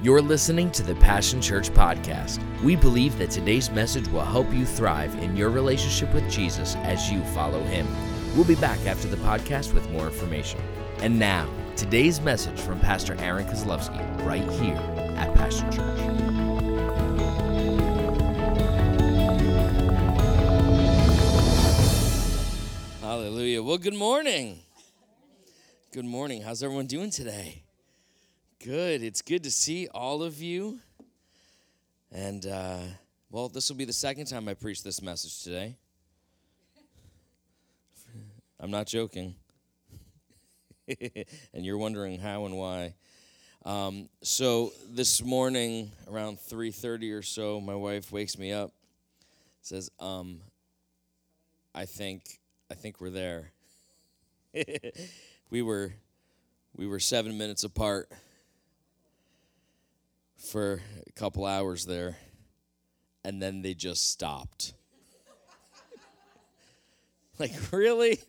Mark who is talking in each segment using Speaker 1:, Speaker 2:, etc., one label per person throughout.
Speaker 1: You're listening to the Passion Church podcast. We believe that today's message will help you thrive in your relationship with Jesus as you follow him. We'll be back after the podcast with more information. And now, today's message from Pastor Aaron Kozlowski right here at Passion Church. Hallelujah. Well, good morning. Good morning. How's everyone doing today? Good. It's good to see all of you. And, uh, well, this will be the second time I preach this message today. I'm not joking. and you're wondering how and why. Um, so this morning around 3:30 or so, my wife wakes me up, says, um, "I think I think we're there." we were we were seven minutes apart for a couple hours there, and then they just stopped. like, really?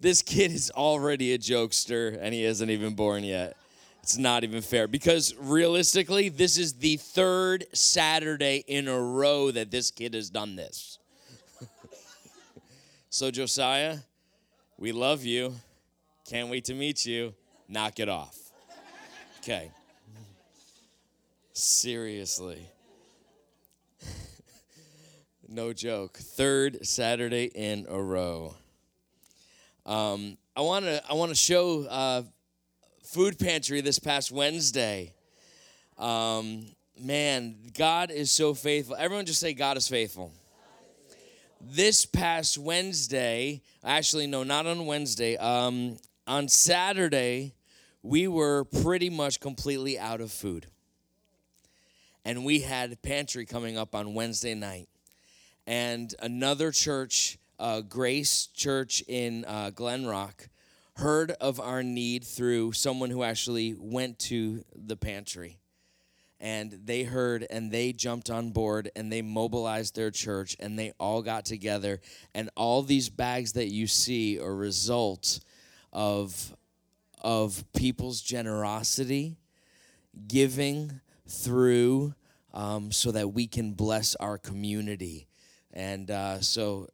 Speaker 1: This kid is already a jokester and he isn't even born yet. It's not even fair because realistically, this is the third Saturday in a row that this kid has done this. so, Josiah, we love you. Can't wait to meet you. Knock it off. Okay. Seriously. no joke. Third Saturday in a row. Um, I want to I want to show uh, food pantry this past Wednesday. Um, man, God is so faithful. Everyone just say God is faithful. This past Wednesday, actually no, not on Wednesday. Um, on Saturday, we were pretty much completely out of food and we had pantry coming up on Wednesday night. And another church, uh, Grace Church in uh, Glen Rock, heard of our need through someone who actually went to the pantry. And they heard and they jumped on board and they mobilized their church and they all got together. And all these bags that you see are results of, of people's generosity, giving, through um, so that we can bless our community. And uh, so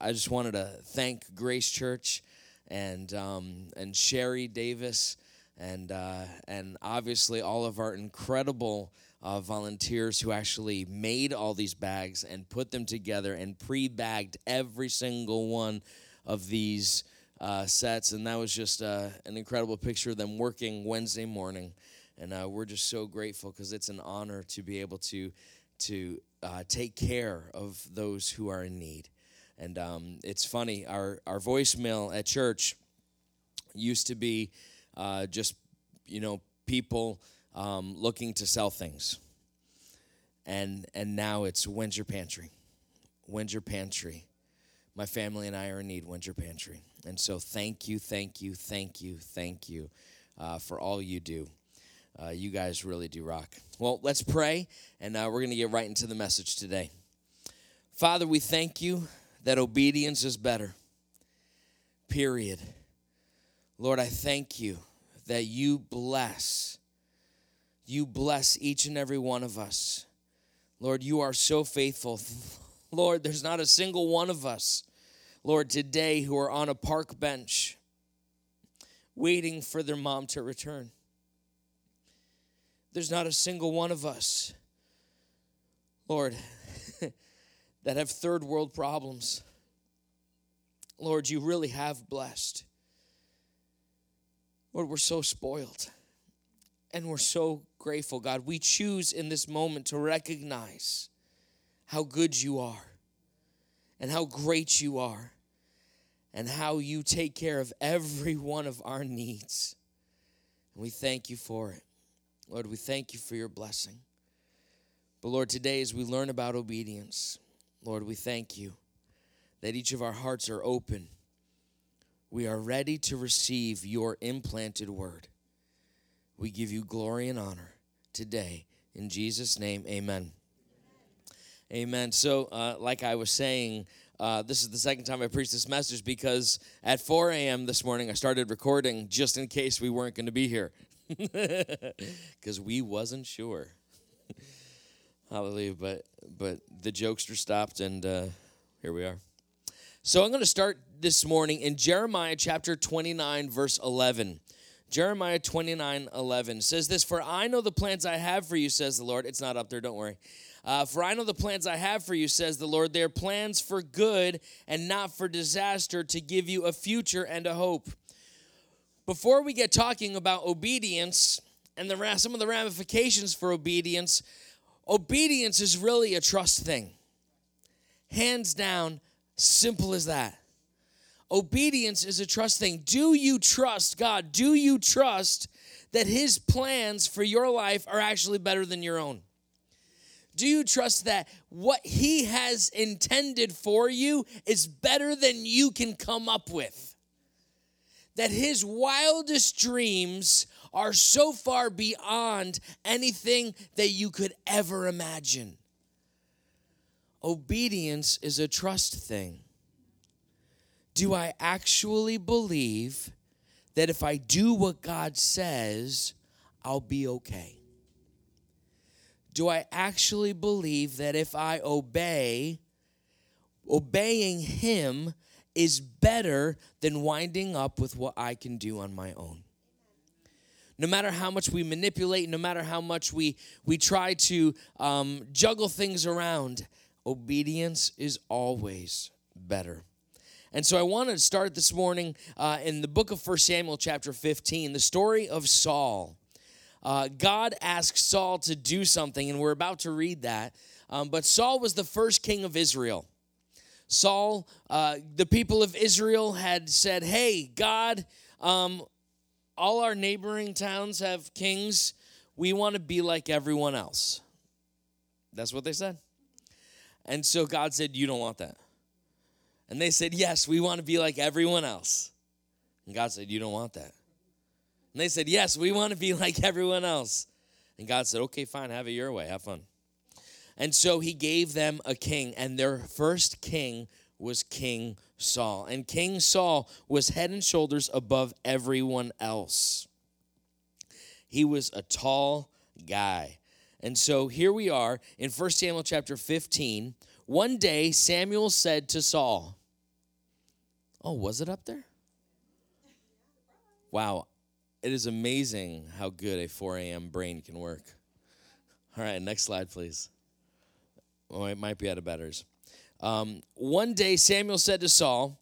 Speaker 1: I just wanted to thank Grace Church and, um, and Sherry Davis and, uh, and obviously all of our incredible uh, volunteers who actually made all these bags and put them together and pre bagged every single one of these uh, sets. And that was just uh, an incredible picture of them working Wednesday morning. And uh, we're just so grateful because it's an honor to be able to, to uh, take care of those who are in need. And um, it's funny, our, our voicemail at church used to be uh, just, you know, people um, looking to sell things. And, and now it's when's your pantry? When's your pantry? My family and I are in need. When's your pantry? And so thank you, thank you, thank you, thank you uh, for all you do. Uh, you guys really do rock. Well, let's pray, and uh, we're going to get right into the message today. Father, we thank you that obedience is better. Period. Lord, I thank you that you bless. You bless each and every one of us. Lord, you are so faithful. Lord, there's not a single one of us, Lord, today who are on a park bench waiting for their mom to return. There's not a single one of us, Lord, that have third world problems. Lord, you really have blessed. Lord, we're so spoiled and we're so grateful, God. We choose in this moment to recognize how good you are and how great you are and how you take care of every one of our needs. And we thank you for it. Lord, we thank you for your blessing. But Lord, today as we learn about obedience, Lord, we thank you that each of our hearts are open. We are ready to receive your implanted word. We give you glory and honor today. In Jesus' name, amen. Amen. So, uh, like I was saying, uh, this is the second time I preached this message because at 4 a.m. this morning I started recording just in case we weren't going to be here. because we wasn't sure. Hallelujah! But but the jokester stopped, and uh, here we are. So I'm going to start this morning in Jeremiah chapter 29, verse 11. Jeremiah 29, 11 says this For I know the plans I have for you, says the Lord. It's not up there, don't worry. Uh, for I know the plans I have for you, says the Lord. They are plans for good and not for disaster, to give you a future and a hope. Before we get talking about obedience and the, some of the ramifications for obedience, obedience is really a trust thing. Hands down, simple as that. Obedience is a trust thing. Do you trust God? Do you trust that His plans for your life are actually better than your own? Do you trust that what He has intended for you is better than you can come up with? That His wildest dreams are so far beyond anything that you could ever imagine. Obedience is a trust thing do I actually believe that if I do what God says, I'll be okay? Do I actually believe that if I obey, obeying Him is better than winding up with what I can do on my own? no matter how much we manipulate, no matter how much we, we try to um, juggle things around, obedience is always better. And so I want to start this morning uh, in the book of 1 Samuel, chapter 15, the story of Saul. Uh, God asked Saul to do something, and we're about to read that. Um, but Saul was the first king of Israel. Saul, uh, the people of Israel had said, Hey, God, um, all our neighboring towns have kings. We want to be like everyone else. That's what they said. And so God said, You don't want that. And they said, Yes, we want to be like everyone else. And God said, You don't want that. And they said, Yes, we want to be like everyone else. And God said, Okay, fine, have it your way, have fun. And so he gave them a king, and their first king was King Saul. And King Saul was head and shoulders above everyone else. He was a tall guy. And so here we are in 1 Samuel chapter 15. One day Samuel said to Saul, Oh, was it up there? Wow. It is amazing how good a 4 a.m. brain can work. All right, next slide, please. Oh, it might be out of batteries. Um, one day Samuel said to Saul,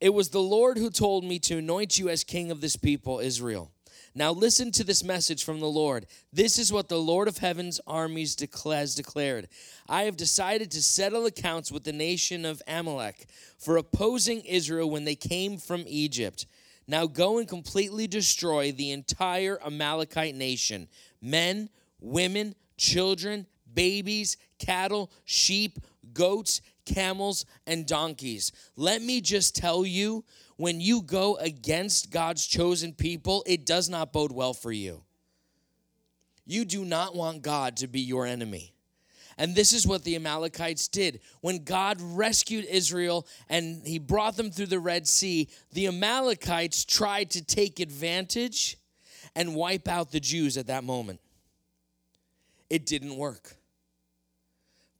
Speaker 1: It was the Lord who told me to anoint you as king of this people, Israel. Now listen to this message from the Lord. This is what the Lord of heaven's armies has declared. I have decided to settle accounts with the nation of Amalek for opposing Israel when they came from Egypt. Now go and completely destroy the entire Amalekite nation men, women, children, babies, cattle, sheep, goats, camels, and donkeys. Let me just tell you when you go against God's chosen people, it does not bode well for you. You do not want God to be your enemy. And this is what the Amalekites did. When God rescued Israel and he brought them through the Red Sea, the Amalekites tried to take advantage and wipe out the Jews at that moment. It didn't work.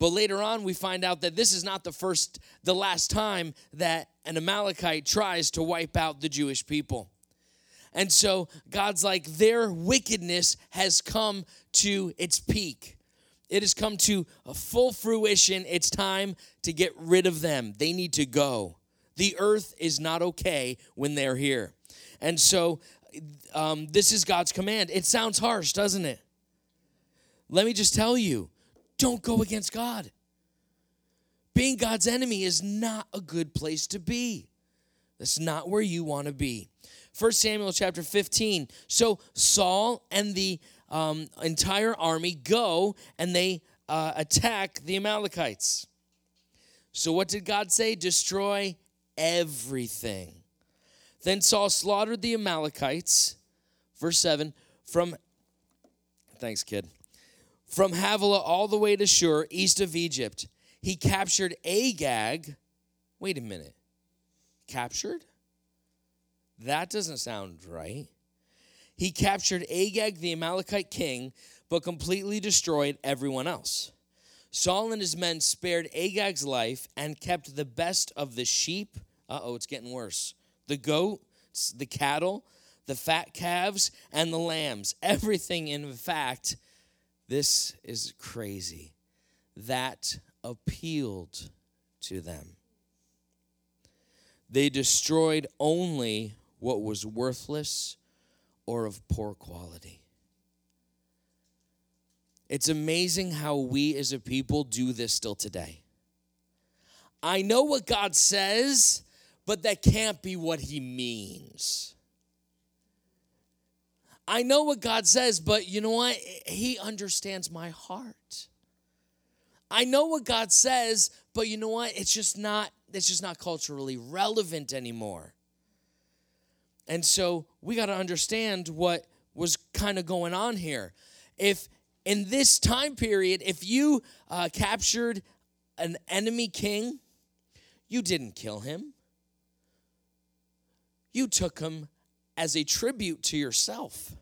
Speaker 1: But later on, we find out that this is not the first, the last time that an Amalekite tries to wipe out the Jewish people. And so God's like, their wickedness has come to its peak. It has come to a full fruition. It's time to get rid of them. They need to go. The earth is not okay when they're here. And so um, this is God's command. It sounds harsh, doesn't it? Let me just tell you don't go against God. Being God's enemy is not a good place to be. That's not where you want to be. 1 Samuel chapter 15. So Saul and the um, entire army go and they uh, attack the Amalekites. So what did God say? Destroy everything. Then Saul slaughtered the Amalekites, verse 7, from, thanks, kid, from Havilah all the way to Shur, east of Egypt. He captured Agag. Wait a minute. Captured? That doesn't sound right. he captured Agag, the Amalekite king, but completely destroyed everyone else. Saul and his men spared Agag's life and kept the best of the sheep. Uh oh, it's getting worse. The goats, the cattle, the fat calves, and the lambs. Everything, in fact, this is crazy. That appealed to them. They destroyed only what was worthless or of poor quality. It's amazing how we as a people do this still today. I know what God says, but that can't be what He means. I know what God says, but you know what? He understands my heart. I know what God says, but you know what? It's just not it's just not culturally relevant anymore. And so we got to understand what was kind of going on here. If in this time period, if you uh, captured an enemy king, you didn't kill him. You took him as a tribute to yourself.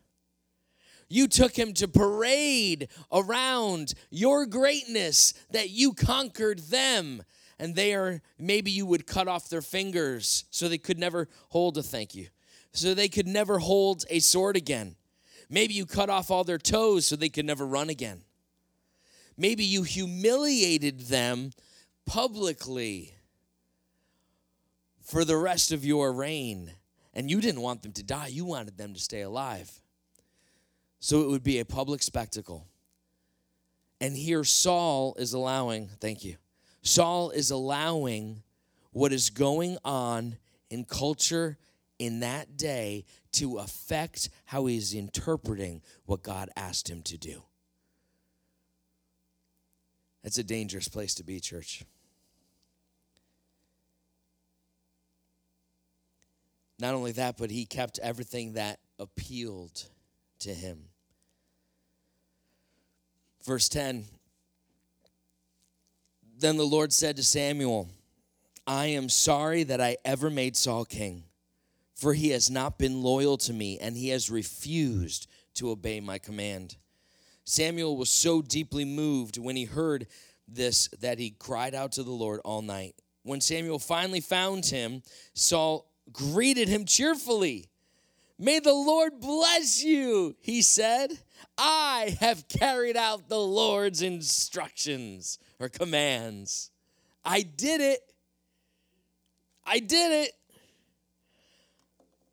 Speaker 1: You took him to parade around your greatness that you conquered them. And they are, maybe you would cut off their fingers so they could never hold a thank you, so they could never hold a sword again. Maybe you cut off all their toes so they could never run again. Maybe you humiliated them publicly for the rest of your reign. And you didn't want them to die, you wanted them to stay alive. So it would be a public spectacle. And here Saul is allowing, thank you, Saul is allowing what is going on in culture in that day to affect how he's interpreting what God asked him to do. That's a dangerous place to be, church. Not only that, but he kept everything that appealed to him. Verse 10 Then the Lord said to Samuel, I am sorry that I ever made Saul king, for he has not been loyal to me and he has refused to obey my command. Samuel was so deeply moved when he heard this that he cried out to the Lord all night. When Samuel finally found him, Saul greeted him cheerfully. May the Lord bless you, he said. I have carried out the Lord's instructions or commands. I did it. I did it.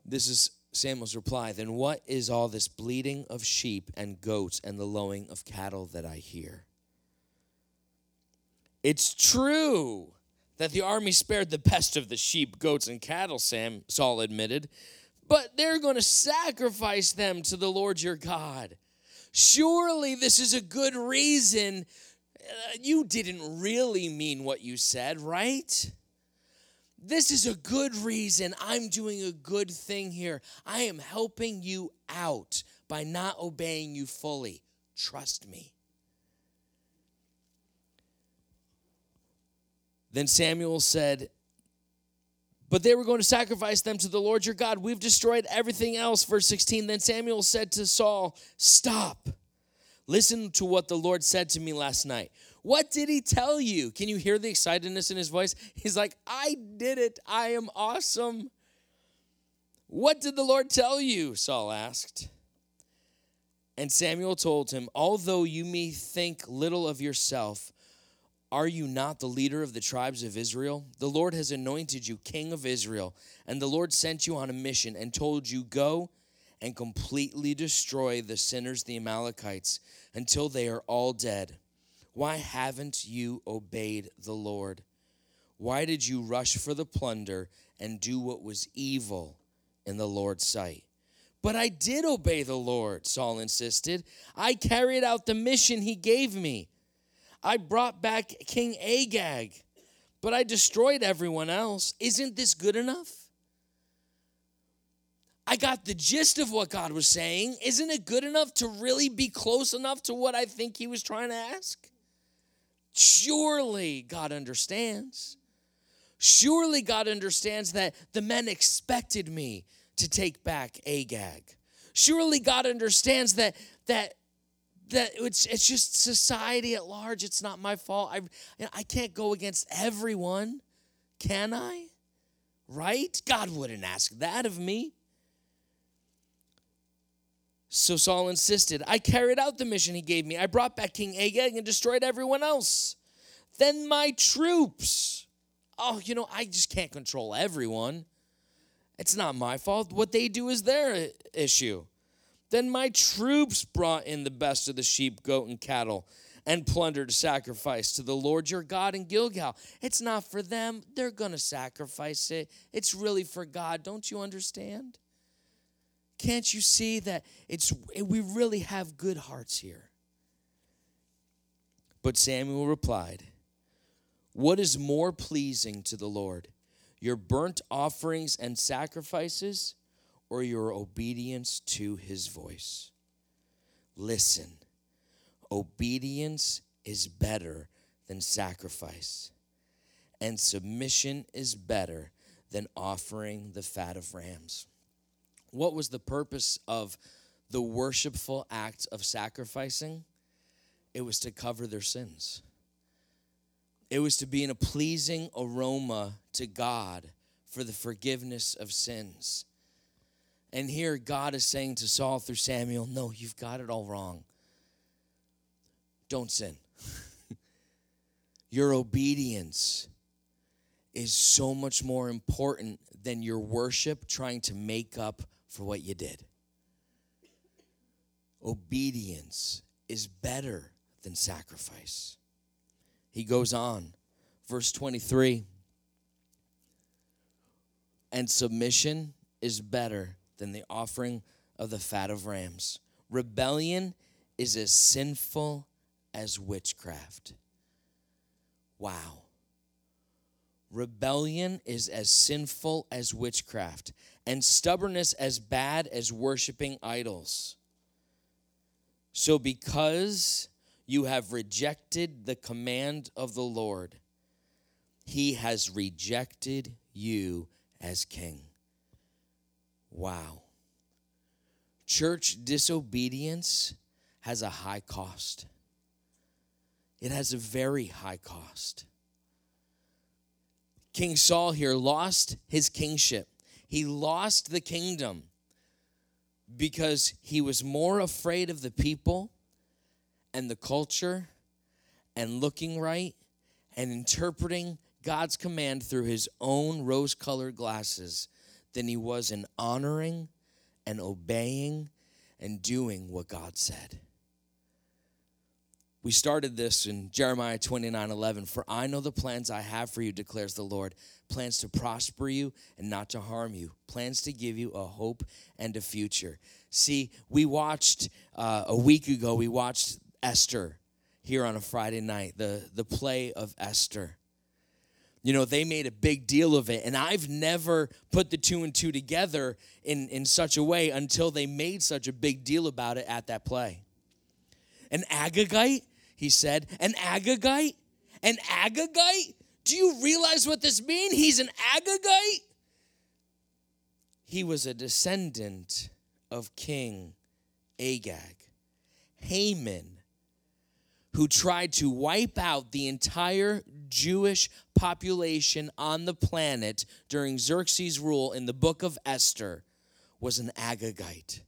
Speaker 1: This is Samuel's reply. Then what is all this bleating of sheep and goats and the lowing of cattle that I hear? It's true that the army spared the best of the sheep, goats, and cattle, Sam Saul admitted, but they're going to sacrifice them to the Lord your God. Surely this is a good reason. Uh, you didn't really mean what you said, right? This is a good reason. I'm doing a good thing here. I am helping you out by not obeying you fully. Trust me. Then Samuel said, But they were going to sacrifice them to the Lord your God. We've destroyed everything else. Verse 16. Then Samuel said to Saul, Stop. Listen to what the Lord said to me last night. What did he tell you? Can you hear the excitedness in his voice? He's like, I did it. I am awesome. What did the Lord tell you? Saul asked. And Samuel told him, Although you may think little of yourself, are you not the leader of the tribes of Israel? The Lord has anointed you king of Israel, and the Lord sent you on a mission and told you, Go and completely destroy the sinners, the Amalekites, until they are all dead. Why haven't you obeyed the Lord? Why did you rush for the plunder and do what was evil in the Lord's sight? But I did obey the Lord, Saul insisted. I carried out the mission he gave me. I brought back King Agag, but I destroyed everyone else. Isn't this good enough? I got the gist of what God was saying. Isn't it good enough to really be close enough to what I think he was trying to ask? Surely God understands. Surely God understands that the men expected me to take back Agag. Surely God understands that that that it's it's just society at large. It's not my fault. I you know, I can't go against everyone, can I? Right? God wouldn't ask that of me. So Saul insisted. I carried out the mission he gave me. I brought back King Agag and destroyed everyone else. Then my troops. Oh, you know, I just can't control everyone. It's not my fault. What they do is their issue. Then my troops brought in the best of the sheep, goat, and cattle and plundered sacrifice to the Lord your God in Gilgal. It's not for them. They're going to sacrifice it. It's really for God. Don't you understand? Can't you see that it's eh, we really have good hearts here? But Samuel replied, What is more pleasing to the Lord, your burnt offerings and sacrifices, or your obedience to his voice? Listen, obedience is better than sacrifice, and submission is better than offering the fat of rams. What was the purpose of the worshipful act of sacrificing? It was to cover their sins. It was to be in a pleasing aroma to God for the forgiveness of sins. And here God is saying to Saul through Samuel, No, you've got it all wrong. Don't sin. Your obedience is so much more important than your worship trying to make up for what you did. Obedience is better than sacrifice. He goes on, verse 23 and submission is better than the offering of the fat of rams. Rebellion is as sinful as witchcraft. Wow. Rebellion is as sinful as witchcraft, and stubbornness as bad as worshiping idols. So, because you have rejected the command of the Lord, he has rejected you as king. Wow. Church disobedience has a high cost. It has a very high cost. King Saul here lost his kingship. He lost the kingdom because he was more afraid of the people and the culture and looking right and interpreting God's command through his own rose colored glasses than he was in honoring and obeying and doing what God said. We started this in Jeremiah 29 11. For I know the plans I have for you, declares the Lord plans to prosper you and not to harm you, plans to give you a hope and a future. See, we watched uh, a week ago, we watched Esther here on a Friday night, the, the play of Esther. You know, they made a big deal of it, and I've never put the two and two together in, in such a way until they made such a big deal about it at that play. An Agagite he said, An Agagite? An Agagite? Do you realize what this means? He's an Agagite? He was a descendant of King Agag. Haman, who tried to wipe out the entire Jewish population on the planet during Xerxes' rule in the book of Esther, was an Agagite.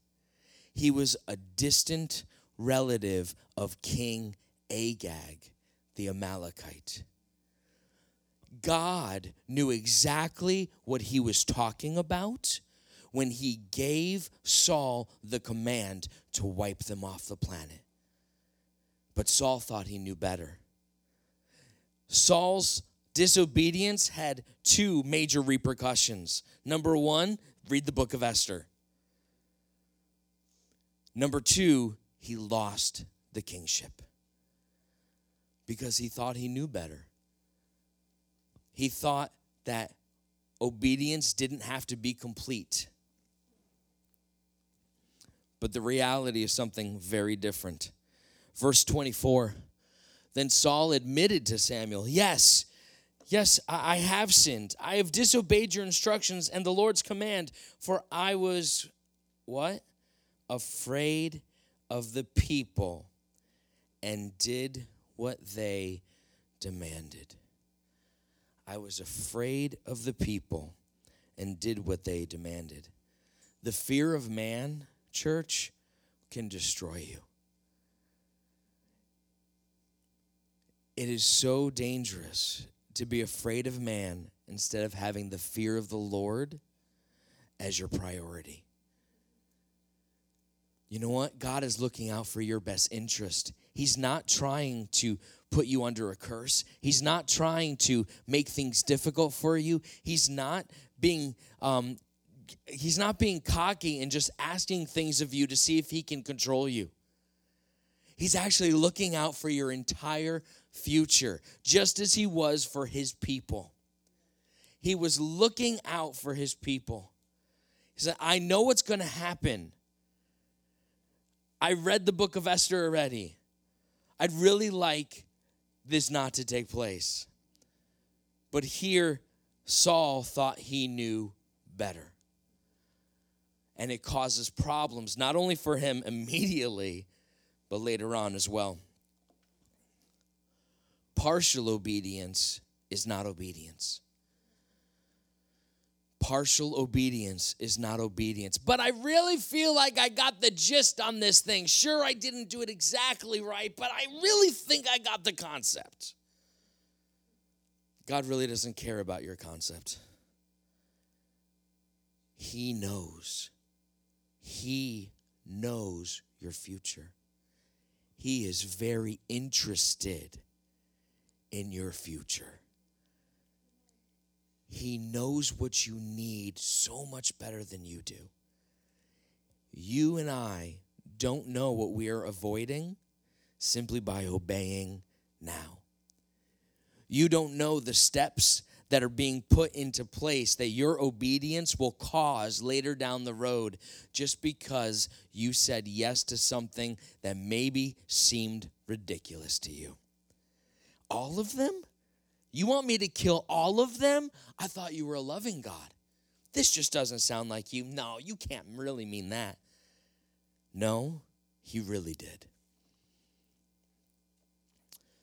Speaker 1: He was a distant relative of King Agag, the Amalekite. God knew exactly what he was talking about when he gave Saul the command to wipe them off the planet. But Saul thought he knew better. Saul's disobedience had two major repercussions. Number one, read the book of Esther. Number two, he lost the kingship because he thought he knew better. He thought that obedience didn't have to be complete. But the reality is something very different. Verse 24 Then Saul admitted to Samuel, Yes, yes, I have sinned. I have disobeyed your instructions and the Lord's command, for I was what? afraid of the people and did what they demanded. I was afraid of the people and did what they demanded. The fear of man, church, can destroy you. It is so dangerous to be afraid of man instead of having the fear of the Lord as your priority. You know what? God is looking out for your best interest. He's not trying to put you under a curse. He's not trying to make things difficult for you. He's not being um, he's not being cocky and just asking things of you to see if he can control you. He's actually looking out for your entire future, just as he was for his people. He was looking out for his people. He said, I know what's going to happen. I read the book of Esther already. I'd really like this not to take place. But here, Saul thought he knew better. And it causes problems, not only for him immediately, but later on as well. Partial obedience is not obedience partial obedience is not obedience. But I really feel like I got the gist on this thing. Sure, I didn't do it exactly right, but I really think I got the concept. God really doesn't care about your concept. He knows. He knows your future. He is very interested in your future. He knows what you need so much better than you do. You and I don't know what we are avoiding simply by obeying now. You don't know the steps that are being put into place that your obedience will cause later down the road just because you said yes to something that maybe seemed ridiculous to you. All of them? You want me to kill all of them? I thought you were a loving God. This just doesn't sound like you. No, you can't really mean that. No, he really did.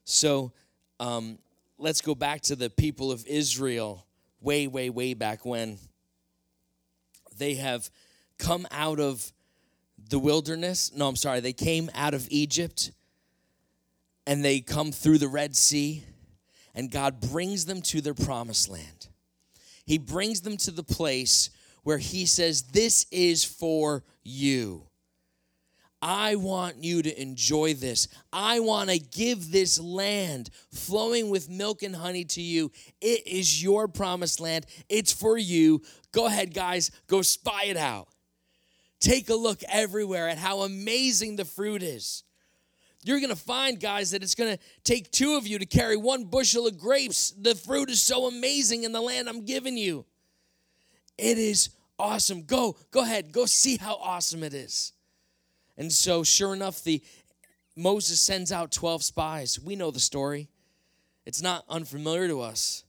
Speaker 1: So um, let's go back to the people of Israel way, way, way back when. They have come out of the wilderness. No, I'm sorry. They came out of Egypt and they come through the Red Sea and God brings them to their promised land. He brings them to the place where He says, This is for you. I want you to enjoy this. I want to give this land flowing with milk and honey to you. It is your promised land. It's for you. Go ahead, guys, go spy it out. Take a look everywhere at how amazing the fruit is. You're going to find, guys, that it's going to take two of you to carry one bushel of grapes. The fruit is so amazing in the land I'm giving you. It is awesome. Go, go ahead, go see how awesome it is. And so, sure enough, the Moses sends out 12 spies. We know the story. It's not unfamiliar to us.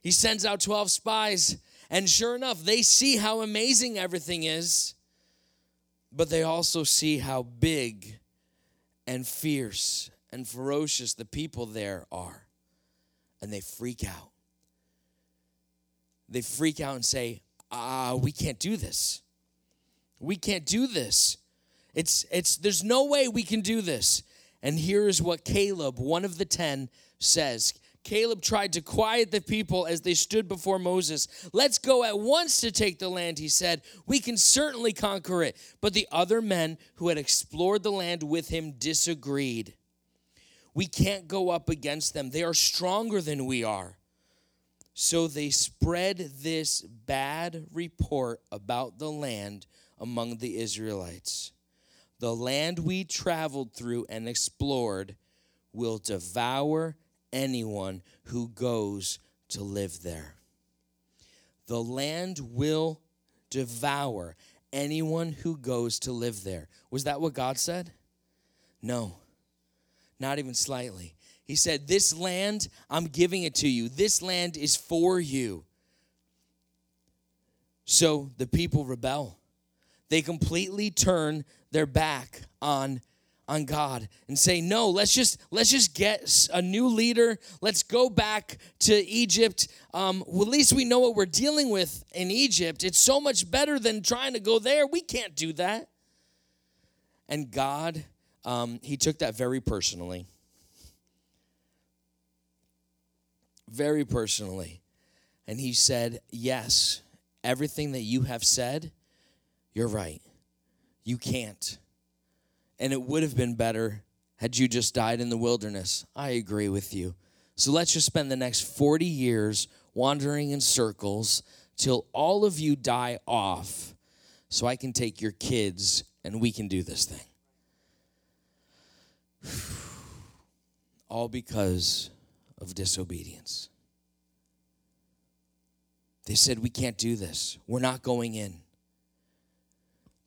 Speaker 1: He sends out 12 spies, and sure enough, they see how amazing everything is, but they also see how big and fierce and ferocious the people there are. And they freak out. They freak out and say, ah, we can't do this. We can't do this. It's, it's, there's no way we can do this. And here's what Caleb, one of the ten, says Caleb tried to quiet the people as they stood before Moses. Let's go at once to take the land, he said. We can certainly conquer it. But the other men who had explored the land with him disagreed. We can't go up against them, they are stronger than we are. So they spread this bad report about the land among the Israelites. The land we traveled through and explored will devour anyone who goes to live there. The land will devour anyone who goes to live there. Was that what God said? No, not even slightly. He said, This land, I'm giving it to you. This land is for you. So the people rebel. they completely turn their back on on God and say no let's just let's just get a new leader. Let's go back to Egypt. Um, well, at least we know what we're dealing with in Egypt. It's so much better than trying to go there. We can't do that. And God um, he took that very personally. Very personally. And he said yes everything that you have said you're right. You can't and it would have been better had you just died in the wilderness. I agree with you. So let's just spend the next 40 years wandering in circles till all of you die off so I can take your kids and we can do this thing. All because of disobedience. They said, We can't do this. We're not going in.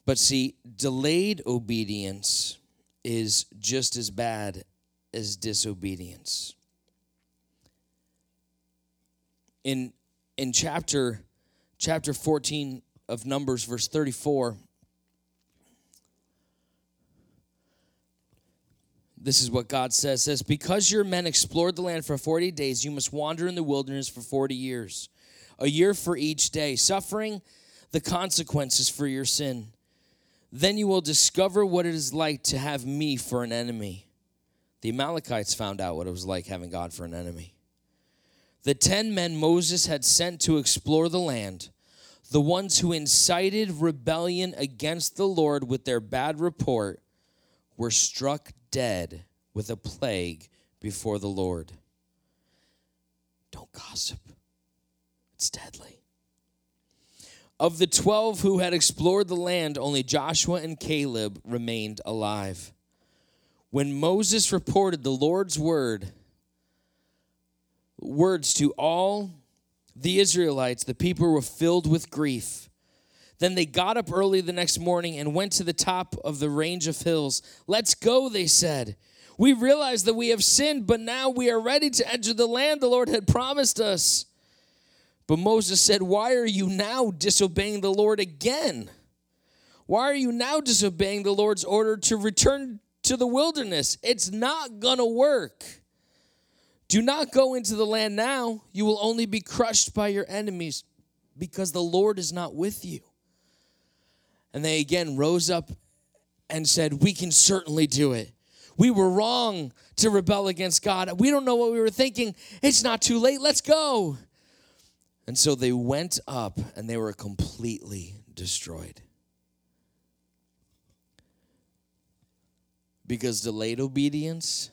Speaker 1: But see, delayed obedience is just as bad as disobedience. In in chapter chapter 14 of Numbers verse 34 This is what God says. Says, Because your men explored the land for 40 days, you must wander in the wilderness for 40 years, a year for each day, suffering the consequences for your sin. Then you will discover what it is like to have me for an enemy. The Amalekites found out what it was like having God for an enemy. The ten men Moses had sent to explore the land, the ones who incited rebellion against the Lord with their bad report, were struck dead with a plague before the Lord. Don't gossip, it's deadly. Of the 12 who had explored the land, only Joshua and Caleb remained alive. When Moses reported the Lord's word, words to all the Israelites, the people were filled with grief. Then they got up early the next morning and went to the top of the range of hills. Let's go, they said. We realize that we have sinned, but now we are ready to enter the land the Lord had promised us. But Moses said, Why are you now disobeying the Lord again? Why are you now disobeying the Lord's order to return to the wilderness? It's not going to work. Do not go into the land now. You will only be crushed by your enemies because the Lord is not with you. And they again rose up and said, We can certainly do it. We were wrong to rebel against God. We don't know what we were thinking. It's not too late. Let's go. And so they went up and they were completely destroyed. Because delayed obedience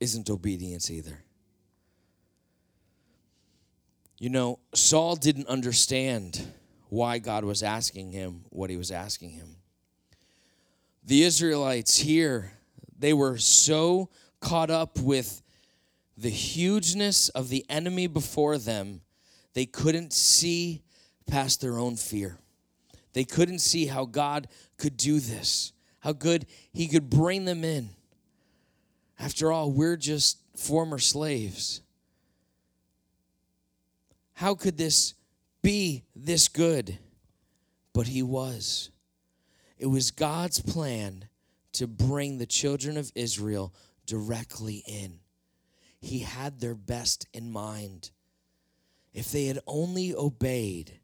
Speaker 1: isn't obedience either. You know, Saul didn't understand why God was asking him what he was asking him. The Israelites here, they were so caught up with the hugeness of the enemy before them they couldn't see past their own fear. They couldn't see how God could do this, how good He could bring them in. After all, we're just former slaves. How could this be this good? But He was. It was God's plan to bring the children of Israel directly in. He had their best in mind. If they had only obeyed,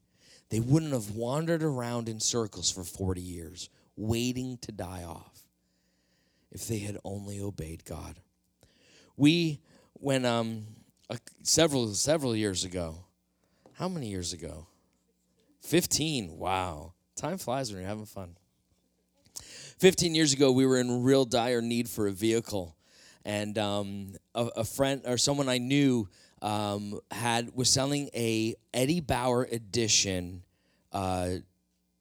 Speaker 1: they wouldn't have wandered around in circles for 40 years, waiting to die off. If they had only obeyed God. We, when um, several several years ago, how many years ago? 15. Wow. Time flies when you're having fun. 15 years ago, we were in real dire need for a vehicle. And um, a, a friend or someone I knew um, had was selling a Eddie Bauer edition uh,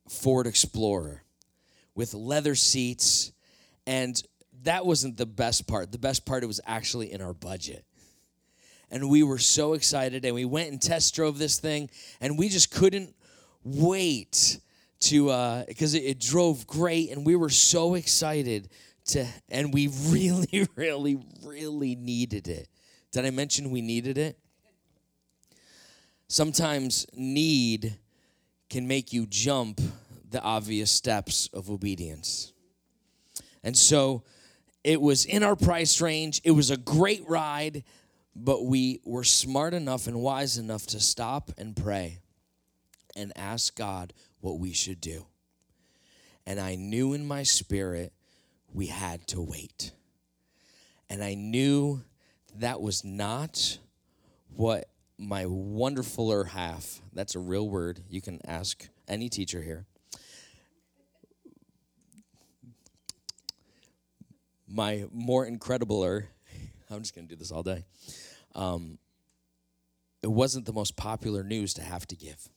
Speaker 1: Ford Explorer with leather seats, and that wasn't the best part. The best part it was actually in our budget. And we were so excited, and we went and test drove this thing, and we just couldn't wait to because uh, it, it drove great, and we were so excited to, and we really, really, really needed it. Did I mention we needed it? Sometimes need can make you jump the obvious steps of obedience. And so it was in our price range. It was a great ride, but we were smart enough and wise enough to stop and pray and ask God what we should do. And I knew in my spirit we had to wait. And I knew that was not what my wonderfuler half, that's a real word, you can ask any teacher here. My more incredibler, I'm just gonna do this all day. Um, it wasn't the most popular news to have to give.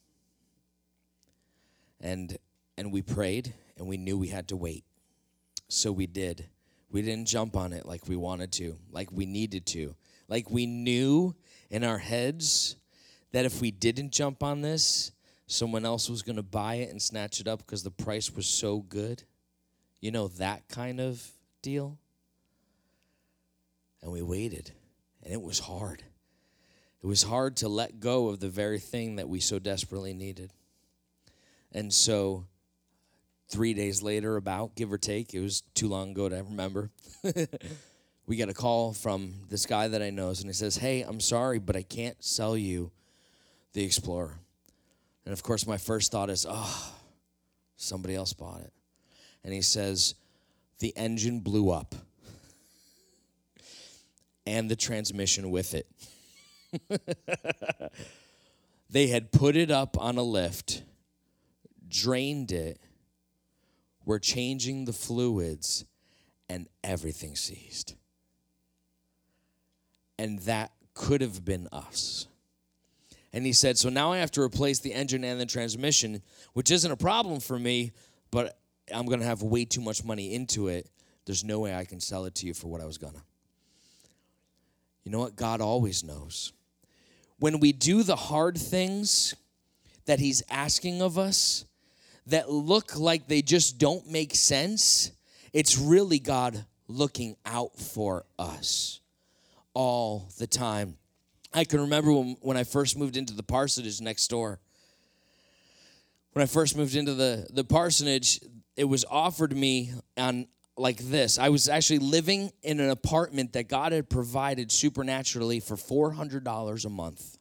Speaker 1: And and we prayed and we knew we had to wait. So we did. We didn't jump on it like we wanted to, like we needed to. Like we knew in our heads that if we didn't jump on this, someone else was going to buy it and snatch it up because the price was so good. You know, that kind of deal. And we waited, and it was hard. It was hard to let go of the very thing that we so desperately needed. And so, three days later, about give or take, it was too long ago to remember. we get a call from this guy that I know, and he says, Hey, I'm sorry, but I can't sell you the Explorer. And of course, my first thought is, Oh, somebody else bought it. And he says, The engine blew up and the transmission with it. they had put it up on a lift, drained it, were changing the fluids, and everything seized and that could have been us. And he said, So now I have to replace the engine and the transmission, which isn't a problem for me, but I'm going to have way too much money into it. There's no way I can sell it to you for what I was going to. You know what? God always knows. When we do the hard things that He's asking of us that look like they just don't make sense, it's really God looking out for us all the time. I can remember when, when I first moved into the parsonage next door. When I first moved into the, the parsonage, it was offered me on like this. I was actually living in an apartment that God had provided supernaturally for $400 a month.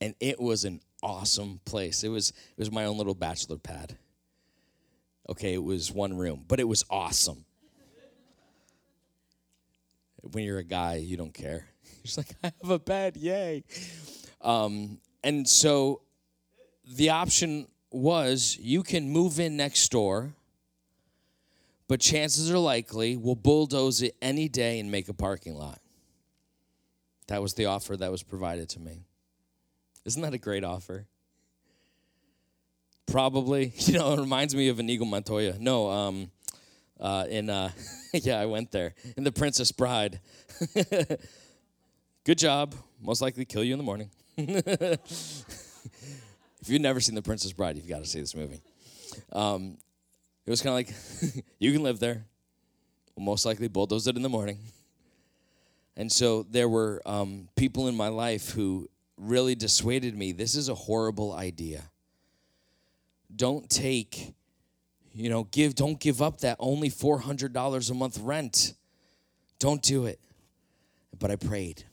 Speaker 1: And it was an awesome place. It was it was my own little bachelor pad. Okay, it was one room, but it was awesome when you're a guy, you don't care. You're just like, I have a bed, yay. Um, and so the option was you can move in next door, but chances are likely we'll bulldoze it any day and make a parking lot. That was the offer that was provided to me. Isn't that a great offer? Probably, you know, it reminds me of Inigo Montoya. No, um, uh, in uh, yeah, I went there in the Princess Bride. Good job. Most likely kill you in the morning. if you've never seen the Princess Bride, you've got to see this movie. Um, it was kind of like you can live there. We'll most likely bulldoze it in the morning. And so there were um, people in my life who really dissuaded me. This is a horrible idea. Don't take you know, give don't give up that only $400 a month rent. Don't do it. But I prayed.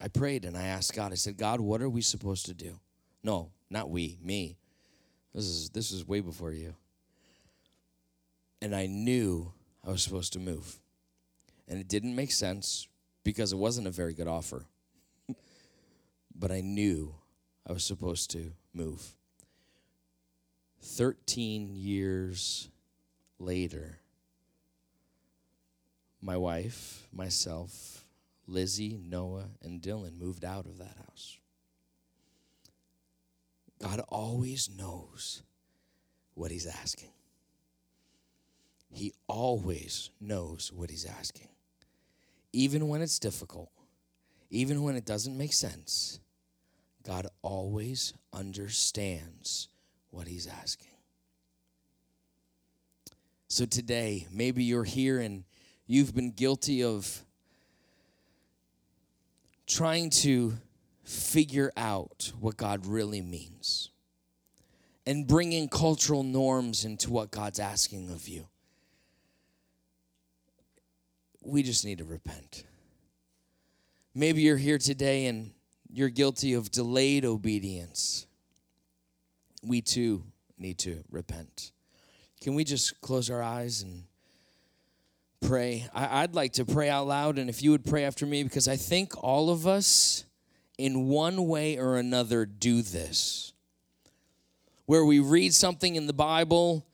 Speaker 1: I prayed and I asked God. I said, "God, what are we supposed to do?" No, not we, me. This is this is way before you. And I knew I was supposed to move. And it didn't make sense because it wasn't a very good offer. But I knew I was supposed to move. 13 years later, my wife, myself, Lizzie, Noah, and Dylan moved out of that house. God always knows what He's asking. He always knows what He's asking. Even when it's difficult, even when it doesn't make sense, God always understands what he's asking. So today, maybe you're here and you've been guilty of trying to figure out what God really means. and bringing cultural norms into what God's asking of you. We just need to repent. Maybe you're here today and you're guilty of delayed obedience. We too need to repent. Can we just close our eyes and pray? I, would like to pray out loud, and if you would pray after me, because I think all of us, in one way or another, do this. Where we read something in the Bible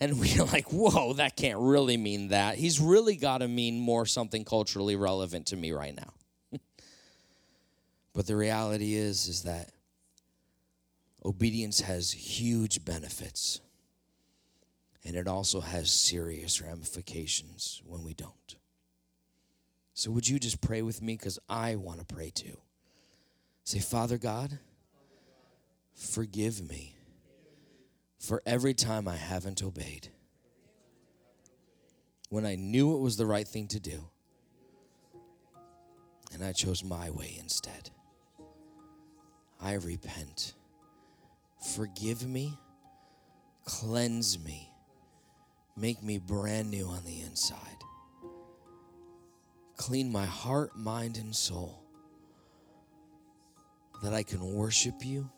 Speaker 1: and we're like, whoa, that can't really mean that. He's really got to mean more something culturally relevant to me right now. But the reality is, is that obedience has huge benefits. And it also has serious ramifications when we don't. So, would you just pray with me? Because I want to pray too. Say, Father God, forgive me for every time I haven't obeyed. When I knew it was the right thing to do, and I chose my way instead. I repent. Forgive me, cleanse me, make me brand new on the inside. Clean my heart, mind, and soul that I can worship you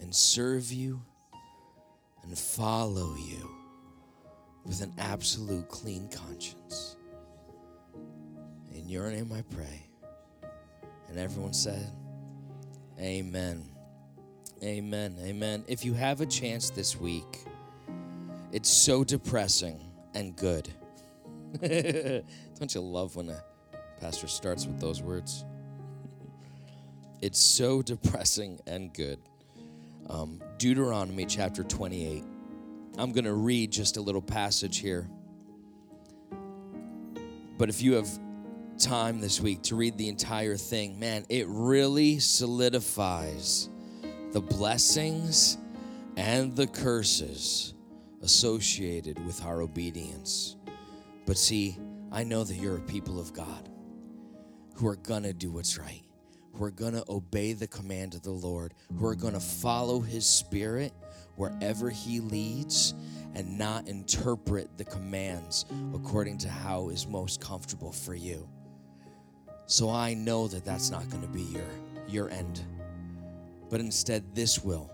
Speaker 1: and serve you and follow you with an absolute clean conscience. In your name I pray. And everyone said, Amen. Amen. Amen. If you have a chance this week, it's so depressing and good. Don't you love when a pastor starts with those words? It's so depressing and good um, Deuteronomy chapter 28. I'm going to read just a little passage here. But if you have time this week to read the entire thing, man, it really solidifies the blessings and the curses associated with our obedience. But see, I know that you're a people of God who are going to do what's right who are going to obey the command of the Lord, who are going to follow his spirit wherever he leads and not interpret the commands according to how is most comfortable for you. So I know that that's not going to be your your end. But instead this will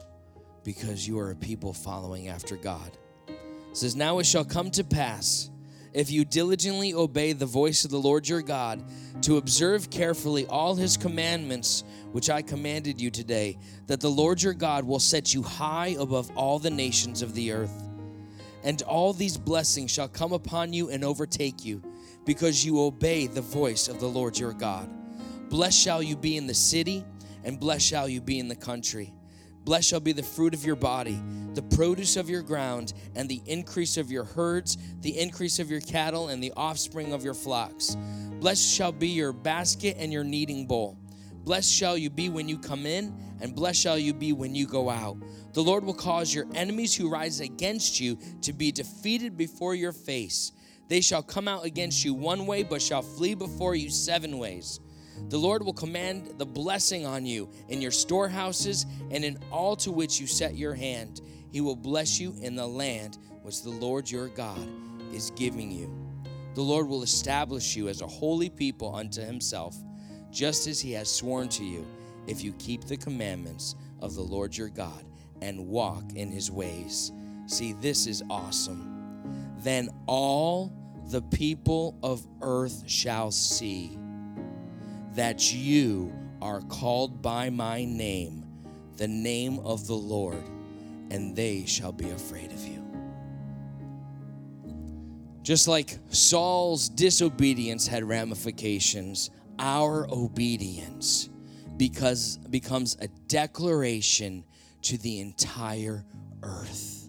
Speaker 1: because you are a people following after God. It says now it shall come to pass if you diligently obey the voice of the Lord your God, to observe carefully all his commandments, which I commanded you today, that the Lord your God will set you high above all the nations of the earth. And all these blessings shall come upon you and overtake you, because you obey the voice of the Lord your God. Blessed shall you be in the city, and blessed shall you be in the country. Blessed shall be the fruit of your body, the produce of your ground, and the increase of your herds, the increase of your cattle, and the offspring of your flocks. Blessed shall be your basket and your kneading bowl. Blessed shall you be when you come in, and blessed shall you be when you go out. The Lord will cause your enemies who rise against you to be defeated before your face. They shall come out against you one way, but shall flee before you seven ways. The Lord will command the blessing on you in your storehouses and in all to which you set your hand. He will bless you in the land which the Lord your God is giving you. The Lord will establish you as a holy people unto himself, just as he has sworn to you, if you keep the commandments of the Lord your God and walk in his ways. See, this is awesome. Then all the people of earth shall see that you are called by my name, the name of the Lord, and they shall be afraid of you. Just like Saul's disobedience had ramifications, our obedience because becomes a declaration to the entire earth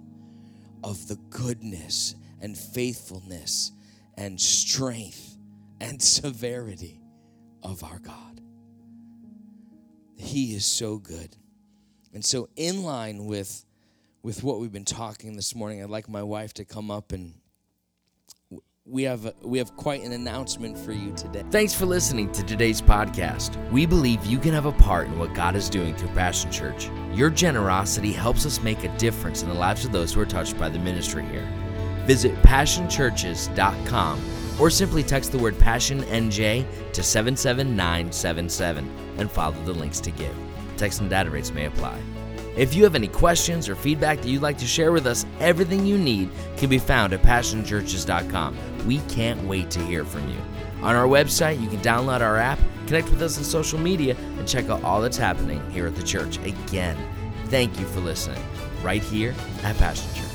Speaker 1: of the goodness and faithfulness and strength and severity of our God. He is so good. And so, in line with, with what we've been talking this morning, I'd like my wife to come up and we have we have quite an announcement for you today.
Speaker 2: Thanks for listening to today's podcast. We believe you can have a part in what God is doing through Passion Church. Your generosity helps us make a difference in the lives of those who are touched by the ministry here. Visit passionchurches.com or simply text the word Passion NJ to 77977 and follow the links to give. Text and data rates may apply. If you have any questions or feedback that you'd like to share with us, everything you need can be found at passionchurches.com. We can't wait to hear from you. On our website, you can download our app, connect with us on social media, and check out all that's happening here at the church. Again, thank you for listening right here at Passion Church.